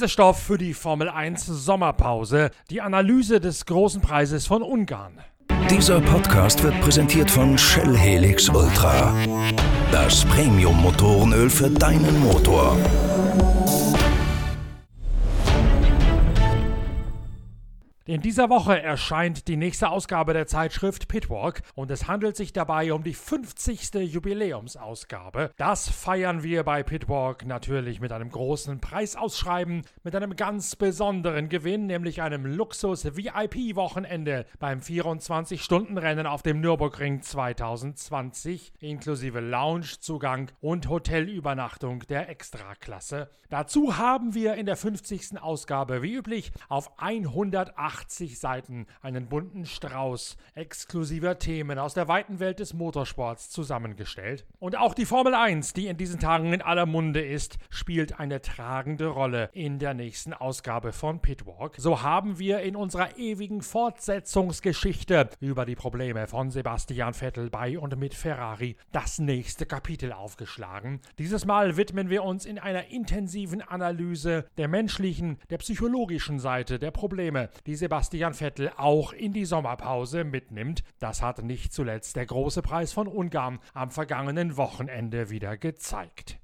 Lesestoff für die Formel 1 Sommerpause, die Analyse des großen Preises von Ungarn. Dieser Podcast wird präsentiert von Shell Helix Ultra. Das Premium-Motorenöl für deinen Motor. In dieser Woche erscheint die nächste Ausgabe der Zeitschrift Pitwalk und es handelt sich dabei um die 50. Jubiläumsausgabe. Das feiern wir bei Pitwalk natürlich mit einem großen Preisausschreiben, mit einem ganz besonderen Gewinn, nämlich einem Luxus-VIP-Wochenende beim 24-Stunden-Rennen auf dem Nürburgring 2020, inklusive Loungezugang und Hotelübernachtung der Extraklasse. Dazu haben wir in der 50. Ausgabe wie üblich auf 108 80 Seiten einen bunten Strauß exklusiver Themen aus der weiten Welt des Motorsports zusammengestellt. Und auch die Formel 1, die in diesen Tagen in aller Munde ist, spielt eine tragende Rolle in der nächsten Ausgabe von Pitwalk. So haben wir in unserer ewigen Fortsetzungsgeschichte über die Probleme von Sebastian Vettel bei und mit Ferrari das nächste Kapitel aufgeschlagen. Dieses Mal widmen wir uns in einer intensiven Analyse der menschlichen, der psychologischen Seite der Probleme, die Sebastian Vettel auch in die Sommerpause mitnimmt. Das hat nicht zuletzt der große Preis von Ungarn am vergangenen Wochenende wieder gezeigt.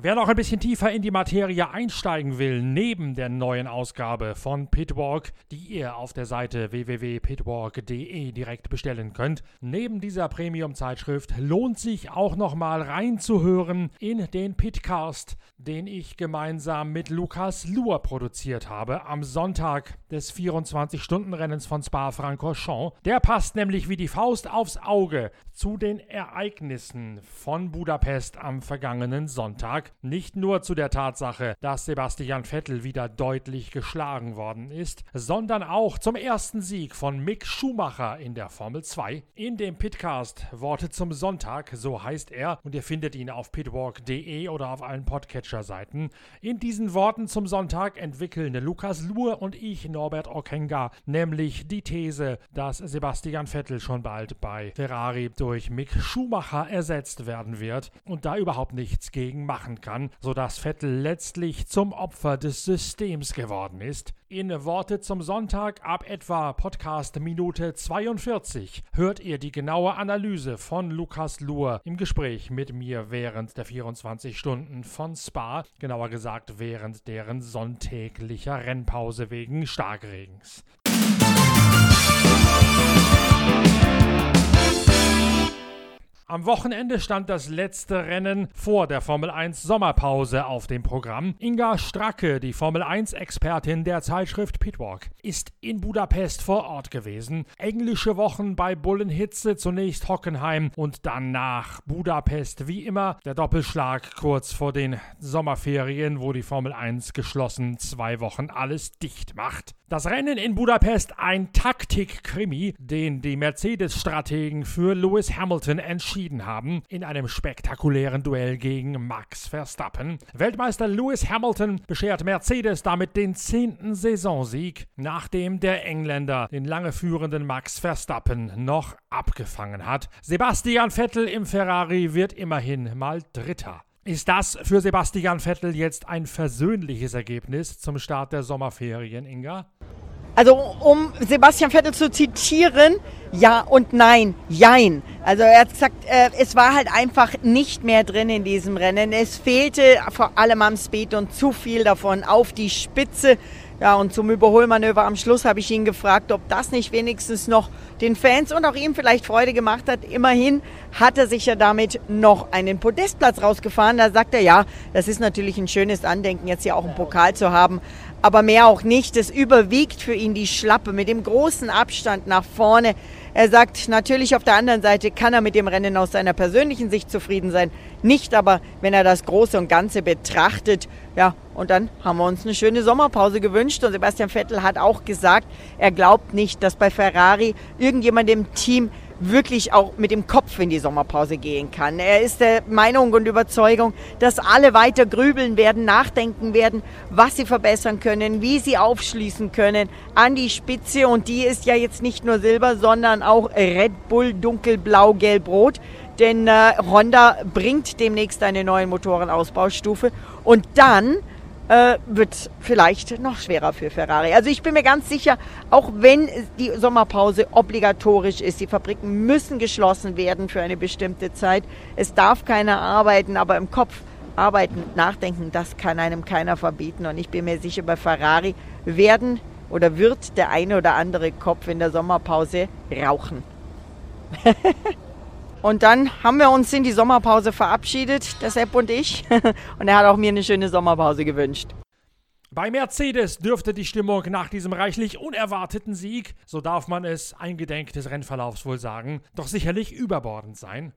Wer noch ein bisschen tiefer in die Materie einsteigen will, neben der neuen Ausgabe von Pitwalk, die ihr auf der Seite www.pitwalk.de direkt bestellen könnt, neben dieser Premium-Zeitschrift lohnt sich auch nochmal reinzuhören in den Pitcast, den ich gemeinsam mit Lukas Luhr produziert habe am Sonntag des 24-Stunden-Rennens von Spa-Francorchamps. Der passt nämlich wie die Faust aufs Auge zu den Ereignissen von Budapest am vergangenen Sonntag nicht nur zu der Tatsache, dass Sebastian Vettel wieder deutlich geschlagen worden ist, sondern auch zum ersten Sieg von Mick Schumacher in der Formel 2. In dem Pitcast Worte zum Sonntag, so heißt er, und ihr findet ihn auf pitwalk.de oder auf allen Podcatcher-Seiten. In diesen Worten zum Sonntag entwickeln Lukas Luhr und ich, Norbert Okenga, nämlich die These, dass Sebastian Vettel schon bald bei Ferrari durch Mick Schumacher ersetzt werden wird und da überhaupt nichts gegen machen kann, sodass Vettel letztlich zum Opfer des Systems geworden ist. In Worte zum Sonntag ab etwa Podcast Minute 42 hört ihr die genaue Analyse von Lukas Luhr im Gespräch mit mir während der 24 Stunden von Spa, genauer gesagt während deren sonntäglicher Rennpause wegen Starkregens. Am Wochenende stand das letzte Rennen vor der Formel 1 Sommerpause auf dem Programm. Inga Stracke, die Formel 1 Expertin der Zeitschrift Pitwalk, ist in Budapest vor Ort gewesen. Englische Wochen bei Bullenhitze, zunächst Hockenheim und danach Budapest. Wie immer der Doppelschlag kurz vor den Sommerferien, wo die Formel 1 geschlossen zwei Wochen alles dicht macht. Das Rennen in Budapest ein Taktikkrimi, den die Mercedes-Strategen für Lewis Hamilton entschieden haben, in einem spektakulären Duell gegen Max Verstappen. Weltmeister Lewis Hamilton beschert Mercedes damit den zehnten Saisonsieg, nachdem der Engländer den lange führenden Max Verstappen noch abgefangen hat. Sebastian Vettel im Ferrari wird immerhin mal Dritter. Ist das für Sebastian Vettel jetzt ein versöhnliches Ergebnis zum Start der Sommerferien, Inga? Also um Sebastian Vettel zu zitieren, ja und nein, jein. Also er hat gesagt, äh, es war halt einfach nicht mehr drin in diesem Rennen. Es fehlte vor allem am Speed und zu viel davon auf die Spitze. Ja, und zum Überholmanöver am Schluss habe ich ihn gefragt, ob das nicht wenigstens noch den Fans und auch ihm vielleicht Freude gemacht hat. Immerhin hat er sich ja damit noch einen Podestplatz rausgefahren. Da sagt er, ja, das ist natürlich ein schönes Andenken, jetzt hier auch einen Pokal zu haben. Aber mehr auch nicht. Es überwiegt für ihn die Schlappe mit dem großen Abstand nach vorne. Er sagt, natürlich auf der anderen Seite kann er mit dem Rennen aus seiner persönlichen Sicht zufrieden sein. Nicht aber, wenn er das Große und Ganze betrachtet. Ja, und dann haben wir uns eine schöne Sommerpause gewünscht. Und Sebastian Vettel hat auch gesagt, er glaubt nicht, dass bei Ferrari irgendjemand im Team wirklich auch mit dem Kopf in die Sommerpause gehen kann. Er ist der Meinung und Überzeugung, dass alle weiter grübeln werden, nachdenken werden, was sie verbessern können, wie sie aufschließen können an die Spitze. Und die ist ja jetzt nicht nur Silber, sondern auch Red Bull dunkelblau, gelb, rot. denn äh, Honda bringt demnächst eine neue Motorenausbaustufe und dann äh, wird vielleicht noch schwerer für Ferrari. Also ich bin mir ganz sicher, auch wenn die Sommerpause obligatorisch ist, die Fabriken müssen geschlossen werden für eine bestimmte Zeit. Es darf keiner arbeiten, aber im Kopf arbeiten, nachdenken, das kann einem keiner verbieten. Und ich bin mir sicher, bei Ferrari werden oder wird der eine oder andere Kopf in der Sommerpause rauchen. Und dann haben wir uns in die Sommerpause verabschiedet, der Sepp und ich. Und er hat auch mir eine schöne Sommerpause gewünscht. Bei Mercedes dürfte die Stimmung nach diesem reichlich unerwarteten Sieg, so darf man es eingedenk des Rennverlaufs wohl sagen, doch sicherlich überbordend sein.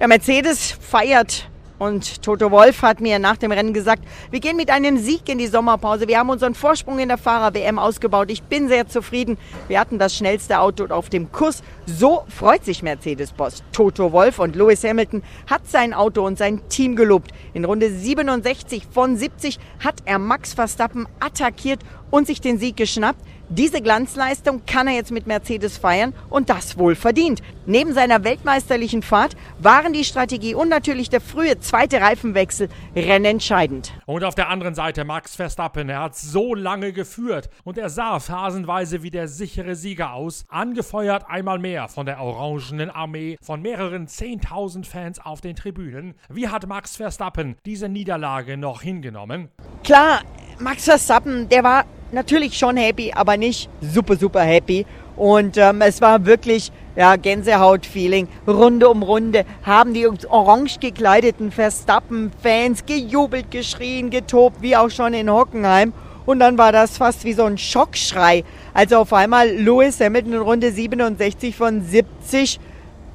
Ja, Mercedes feiert und Toto Wolf hat mir nach dem Rennen gesagt, wir gehen mit einem Sieg in die Sommerpause. Wir haben unseren Vorsprung in der Fahrer-WM ausgebaut. Ich bin sehr zufrieden. Wir hatten das schnellste Auto auf dem Kurs. So freut sich Mercedes-Boss. Toto Wolf und Lewis Hamilton hat sein Auto und sein Team gelobt. In Runde 67 von 70 hat er Max Verstappen attackiert und sich den Sieg geschnappt. Diese Glanzleistung kann er jetzt mit Mercedes feiern und das wohl verdient. Neben seiner weltmeisterlichen Fahrt waren die Strategie und natürlich der frühe zweite Reifenwechsel rennentscheidend. Und auf der anderen Seite Max Verstappen. Er hat so lange geführt und er sah phasenweise wie der sichere Sieger aus, angefeuert einmal mehr von der orangenen Armee, von mehreren 10.000 Fans auf den Tribünen. Wie hat Max Verstappen diese Niederlage noch hingenommen? Klar, Max Verstappen, der war natürlich schon happy, aber nicht super, super happy. Und ähm, es war wirklich ja, Gänsehaut-Feeling. Runde um Runde haben die orange gekleideten Verstappen-Fans gejubelt, geschrien, getobt, wie auch schon in Hockenheim. Und dann war das fast wie so ein Schockschrei, als auf einmal Lewis Hamilton in Runde 67 von 70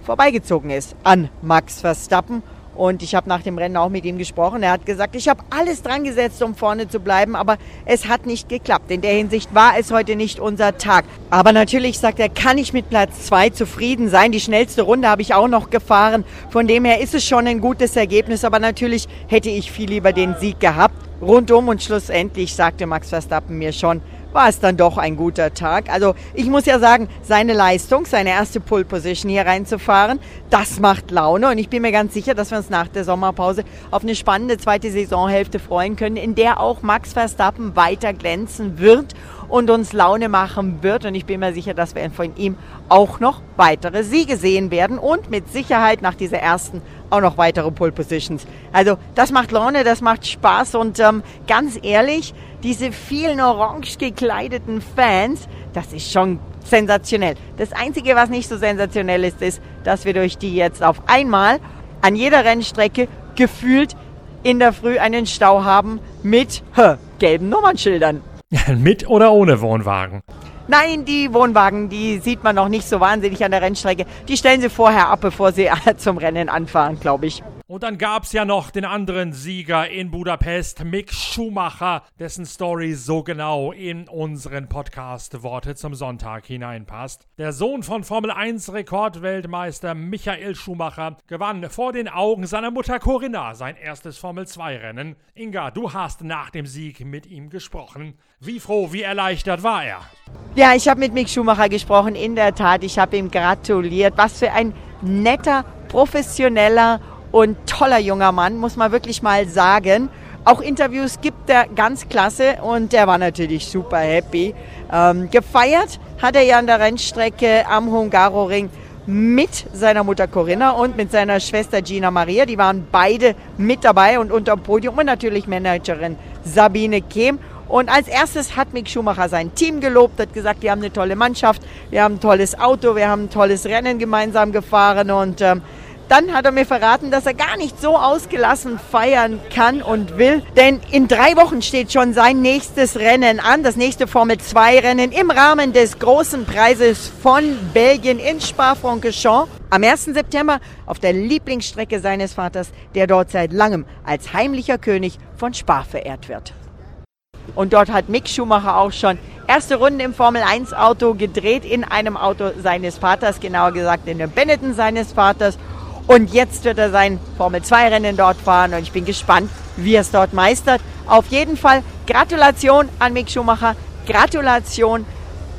vorbeigezogen ist an Max Verstappen. Und ich habe nach dem Rennen auch mit ihm gesprochen. Er hat gesagt, ich habe alles dran gesetzt, um vorne zu bleiben, aber es hat nicht geklappt. In der Hinsicht war es heute nicht unser Tag. Aber natürlich, sagt er, kann ich mit Platz zwei zufrieden sein. Die schnellste Runde habe ich auch noch gefahren. Von dem her ist es schon ein gutes Ergebnis, aber natürlich hätte ich viel lieber den Sieg gehabt. Rundum und schlussendlich sagte Max Verstappen mir schon, war es dann doch ein guter Tag. Also ich muss ja sagen, seine Leistung, seine erste Pole Position hier reinzufahren, das macht Laune und ich bin mir ganz sicher, dass wir uns nach der Sommerpause auf eine spannende zweite Saisonhälfte freuen können, in der auch Max Verstappen weiter glänzen wird und uns Laune machen wird. Und ich bin mir sicher, dass wir von ihm auch noch weitere Siege sehen werden und mit Sicherheit nach dieser ersten auch noch weitere Pole Positions. Also das macht Laune, das macht Spaß und ähm, ganz ehrlich, diese vielen orange gekleideten Fans, das ist schon sensationell. Das Einzige, was nicht so sensationell ist, ist, dass wir durch die jetzt auf einmal an jeder Rennstrecke gefühlt in der Früh einen Stau haben mit hä, gelben Nummernschildern. mit oder ohne Wohnwagen? Nein, die Wohnwagen, die sieht man noch nicht so wahnsinnig an der Rennstrecke. Die stellen sie vorher ab, bevor sie zum Rennen anfahren, glaube ich. Und dann gab es ja noch den anderen Sieger in Budapest, Mick Schumacher, dessen Story so genau in unseren Podcast Worte zum Sonntag hineinpasst. Der Sohn von Formel 1 Rekordweltmeister Michael Schumacher gewann vor den Augen seiner Mutter Corinna sein erstes Formel 2 Rennen. Inga, du hast nach dem Sieg mit ihm gesprochen. Wie froh, wie erleichtert war er? Ja, ich habe mit Mick Schumacher gesprochen, in der Tat. Ich habe ihm gratuliert. Was für ein netter, professioneller und toller junger Mann, muss man wirklich mal sagen. Auch Interviews gibt er ganz klasse und er war natürlich super happy. Ähm, gefeiert hat er ja an der Rennstrecke am Hungaroring mit seiner Mutter Corinna und mit seiner Schwester Gina Maria. Die waren beide mit dabei und unter dem Podium und natürlich Managerin Sabine Kehm. Und als erstes hat Mick Schumacher sein Team gelobt, hat gesagt, wir haben eine tolle Mannschaft, wir haben ein tolles Auto, wir haben ein tolles Rennen gemeinsam gefahren und ähm, dann hat er mir verraten, dass er gar nicht so ausgelassen feiern kann und will. Denn in drei Wochen steht schon sein nächstes Rennen an, das nächste Formel-2-Rennen im Rahmen des großen Preises von Belgien in Spa-Francorchamps. Am 1. September auf der Lieblingsstrecke seines Vaters, der dort seit langem als heimlicher König von Spa verehrt wird. Und dort hat Mick Schumacher auch schon erste Runden im Formel 1 Auto gedreht, in einem Auto seines Vaters, genauer gesagt in dem Benetton seines Vaters. Und jetzt wird er sein Formel-2-Rennen dort fahren und ich bin gespannt, wie er es dort meistert. Auf jeden Fall Gratulation an Mick Schumacher, Gratulation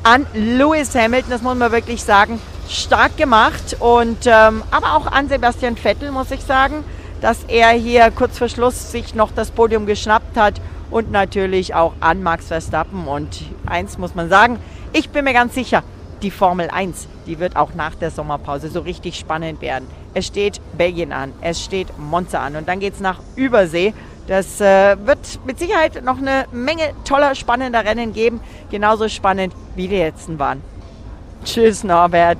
an Lewis Hamilton, das muss man wirklich sagen. stark gemacht. Und ähm, aber auch an Sebastian Vettel muss ich sagen, dass er hier kurz vor Schluss sich noch das Podium geschnappt hat und natürlich auch an Max Verstappen. Und eins muss man sagen, ich bin mir ganz sicher, die Formel 1, die wird auch nach der Sommerpause so richtig spannend werden. Es steht Belgien an, es steht Monza an und dann geht es nach Übersee. Das äh, wird mit Sicherheit noch eine Menge toller, spannender Rennen geben. Genauso spannend wie die letzten waren. Tschüss, Norbert.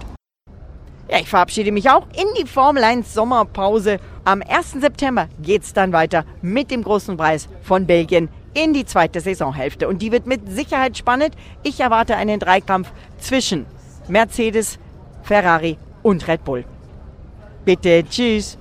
Ja, ich verabschiede mich auch in die Formel 1 Sommerpause. Am 1. September geht es dann weiter mit dem großen Preis von Belgien in die zweite Saisonhälfte. Und die wird mit Sicherheit spannend. Ich erwarte einen Dreikampf zwischen Mercedes, Ferrari und Red Bull. Bitte, tschüss.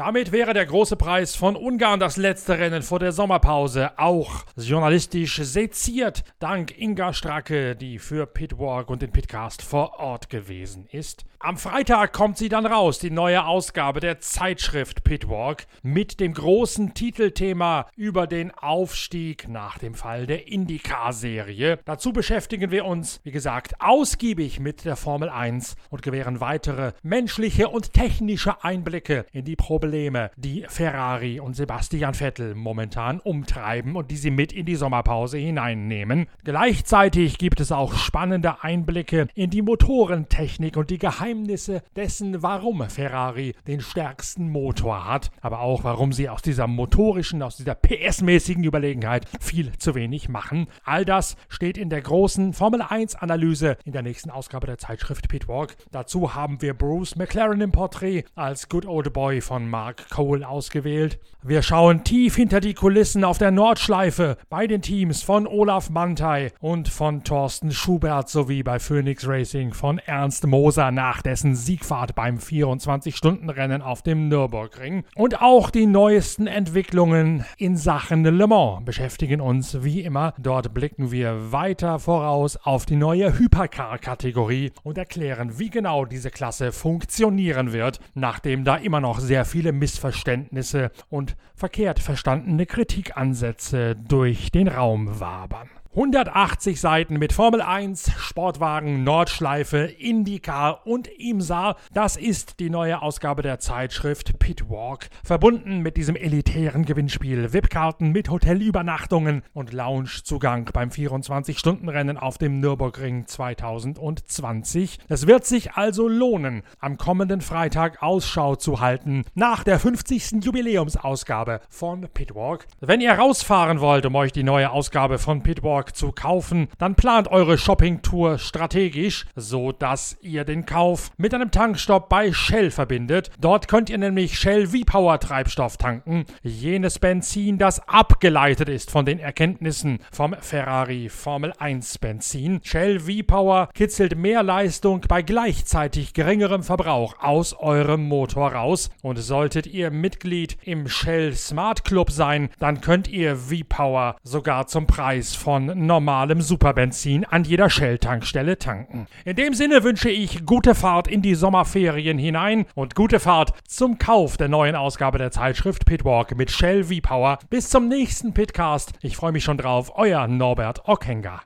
Damit wäre der große Preis von Ungarn das letzte Rennen vor der Sommerpause auch journalistisch seziert, dank Inga Stracke, die für Pitwalk und den Pitcast vor Ort gewesen ist. Am Freitag kommt sie dann raus, die neue Ausgabe der Zeitschrift Pitwalk mit dem großen Titelthema über den Aufstieg nach dem Fall der IndyCar-Serie. Dazu beschäftigen wir uns, wie gesagt, ausgiebig mit der Formel 1 und gewähren weitere menschliche und technische Einblicke in die Probleme, die Ferrari und Sebastian Vettel momentan umtreiben und die sie mit in die Sommerpause hineinnehmen. Gleichzeitig gibt es auch spannende Einblicke in die Motorentechnik und die Geheimnisse dessen, warum Ferrari den stärksten Motor hat, aber auch warum sie aus dieser motorischen, aus dieser PS-mäßigen Überlegenheit viel zu wenig machen. All das steht in der großen Formel 1 Analyse in der nächsten Ausgabe der Zeitschrift Pitwalk. Dazu haben wir Bruce McLaren im Porträt als Good Old Boy von Mark Cole ausgewählt. Wir schauen tief hinter die Kulissen auf der Nordschleife bei den Teams von Olaf Mantei und von Thorsten Schubert sowie bei Phoenix Racing von Ernst Moser nach dessen Siegfahrt beim 24-Stunden-Rennen auf dem Nürburgring. Und auch die neuesten Entwicklungen in Sachen Le Mans beschäftigen uns wie immer. Dort blicken wir weiter voraus auf die neue Hypercar-Kategorie und erklären, wie genau diese Klasse funktionieren wird, nachdem da immer noch sehr viele Missverständnisse und verkehrt verstandene Kritikansätze durch den Raum wabern. 180 Seiten mit Formel 1, Sportwagen, Nordschleife, IndyCar und IMSA. Das ist die neue Ausgabe der Zeitschrift Pitwalk. Verbunden mit diesem elitären Gewinnspiel. VIP-Karten mit Hotelübernachtungen und Loungezugang beim 24-Stunden-Rennen auf dem Nürburgring 2020. Es wird sich also lohnen, am kommenden Freitag Ausschau zu halten nach der 50. Jubiläumsausgabe von Pitwalk. Wenn ihr rausfahren wollt, um euch die neue Ausgabe von Pitwalk York zu kaufen, dann plant eure Shoppingtour strategisch, so dass ihr den Kauf mit einem Tankstopp bei Shell verbindet. Dort könnt ihr nämlich Shell V-Power Treibstoff tanken, jenes Benzin, das abgeleitet ist von den Erkenntnissen vom Ferrari Formel 1 Benzin. Shell V-Power kitzelt mehr Leistung bei gleichzeitig geringerem Verbrauch aus eurem Motor raus und solltet ihr Mitglied im Shell Smart Club sein, dann könnt ihr V-Power sogar zum Preis normalem Superbenzin an jeder Shell-Tankstelle tanken. In dem Sinne wünsche ich gute Fahrt in die Sommerferien hinein und gute Fahrt zum Kauf der neuen Ausgabe der Zeitschrift Pitwalk mit Shell V-Power. Bis zum nächsten Pitcast. Ich freue mich schon drauf. Euer Norbert Ockenger.